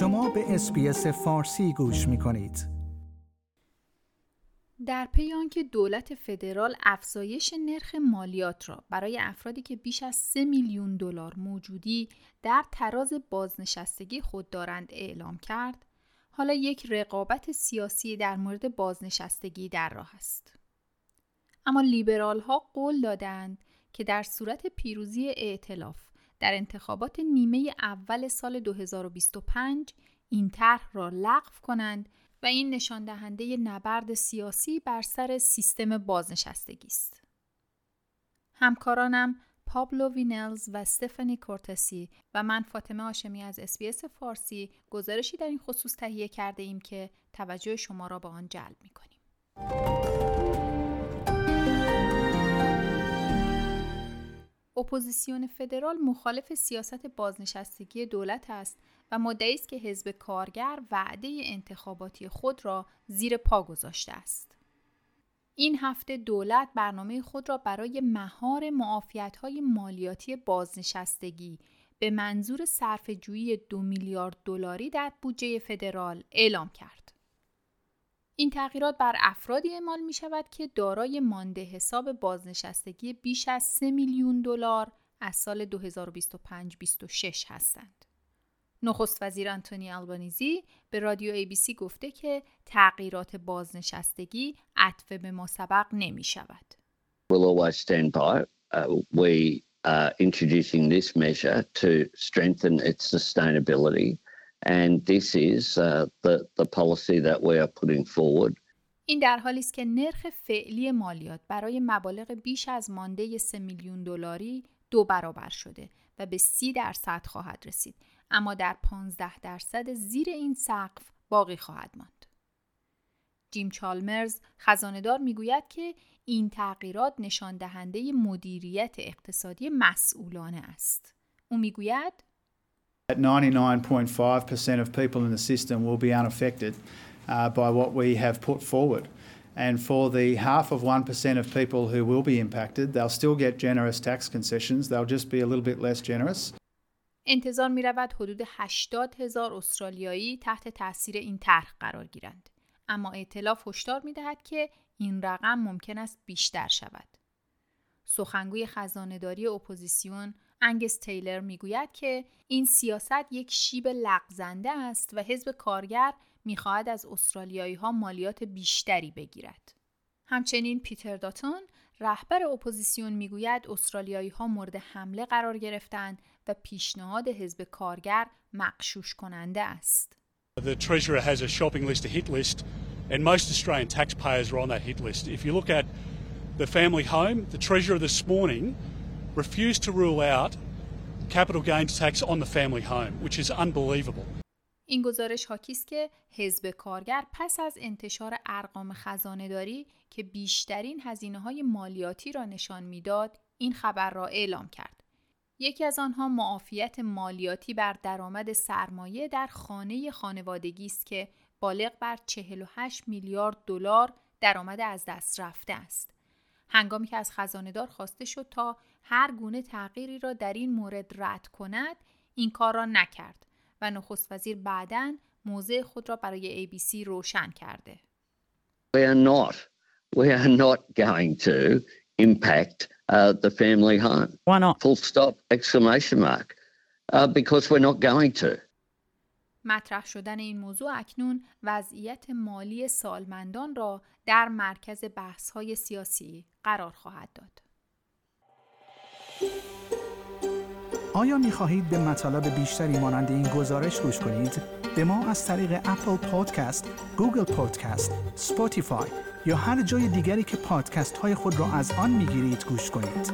شما به SBS فارسی گوش می کنید. در پی آنکه دولت فدرال افزایش نرخ مالیات را برای افرادی که بیش از 3 میلیون دلار موجودی در تراز بازنشستگی خود دارند اعلام کرد، حالا یک رقابت سیاسی در مورد بازنشستگی در راه است. اما لیبرال ها قول دادند که در صورت پیروزی ائتلاف در انتخابات نیمه اول سال 2025 این طرح را لغو کنند و این نشان دهنده نبرد سیاسی بر سر سیستم بازنشستگی است. همکارانم پابلو وینلز و استفانی کورتسی و من فاطمه هاشمی از SBS فارسی گزارشی در این خصوص تهیه کرده ایم که توجه شما را به آن جلب می کنیم. اپوزیسیون فدرال مخالف سیاست بازنشستگی دولت است و مدعی است که حزب کارگر وعده انتخاباتی خود را زیر پا گذاشته است. این هفته دولت برنامه خود را برای مهار های مالیاتی بازنشستگی به منظور صرفه‌جویی دو میلیارد دلاری در بودجه فدرال اعلام کرد. این تغییرات بر افرادی اعمال می شود که دارای مانده حساب بازنشستگی بیش از 3 میلیون دلار از سال 2025-26 هستند. نخست وزیر انتونی آلبانیزی به رادیو ای بی سی گفته که تغییرات بازنشستگی عطف به ما سبق نمی شود. We'll. Uh, we are introducing this measure to strengthen its sustainability and this is uh, the, the policy that we are putting forward. این در حالی است که نرخ فعلی مالیات برای مبالغ بیش از مانده 3 میلیون دلاری دو برابر شده و به 30 درصد خواهد رسید اما در 15 درصد زیر این سقف باقی خواهد ماند. جیم چالمرز خزاندار می‌گوید که این تغییرات نشان دهنده مدیریت اقتصادی مسئولانه است. او می‌گوید 99.5% of people in the system will be unaffected uh, by what we have put forward. And for the half of 1% of people who will be impacted, they'll still get generous tax concessions. They'll just be a little bit less generous. انتظار می رود حدود 80 هزار استرالیایی تحت تاثیر این طرح قرار گیرند. اما ائتلاف هشدار می دهد که این رقم ممکن است بیشتر شود. سخنگوی خزانه‌داری اپوزیسیون انگس تیلر می‌گوید که این سیاست یک شیب لغزنده است و حزب کارگر می‌خواهد از استرالیایی ها مالیات بیشتری بگیرد. همچنین پیتر داتون رهبر اپوزیسیون می‌گوید استرالیایی ها مورد حمله قرار گرفتند و پیشنهاد حزب کارگر مقشوش کننده است. The Treasurer has a shopping list, a hit list, and most Australian taxpayers are on that hit list. If you look at the family home, the Treasurer this morning refused to rule out capital gains tax on the family home, which is unbelievable. این گزارش حاکی است که حزب کارگر پس از انتشار ارقام خزانه داری که بیشترین هزینه های مالیاتی را نشان می‌داد این خبر را اعلام کرد. یکی از آنها معافیت مالیاتی بر درآمد سرمایه در خانه خانوادگی است که بالغ بر 48 میلیارد دلار درآمد از دست رفته است. هنگامی که از خزاندار خواسته شد تا هر گونه تغییری را در این مورد رد کند این کار را نکرد و نخست وزیر بعدا موضع خود را برای ABC روشن کرده. We are not, we are not going to impact uh, the family home. Why not? Full stop, exclamation mark. Uh, because we're not going to. مطرح شدن این موضوع اکنون وضعیت مالی سالمندان را در مرکز بحث های سیاسی قرار خواهد داد. آیا می خواهید به مطالب بیشتری مانند این گزارش گوش کنید؟ به ما از طریق Apple Podcast، Google Podcast، Spotify یا هر جای دیگری که پادکست های خود را از آن می گیرید گوش کنید.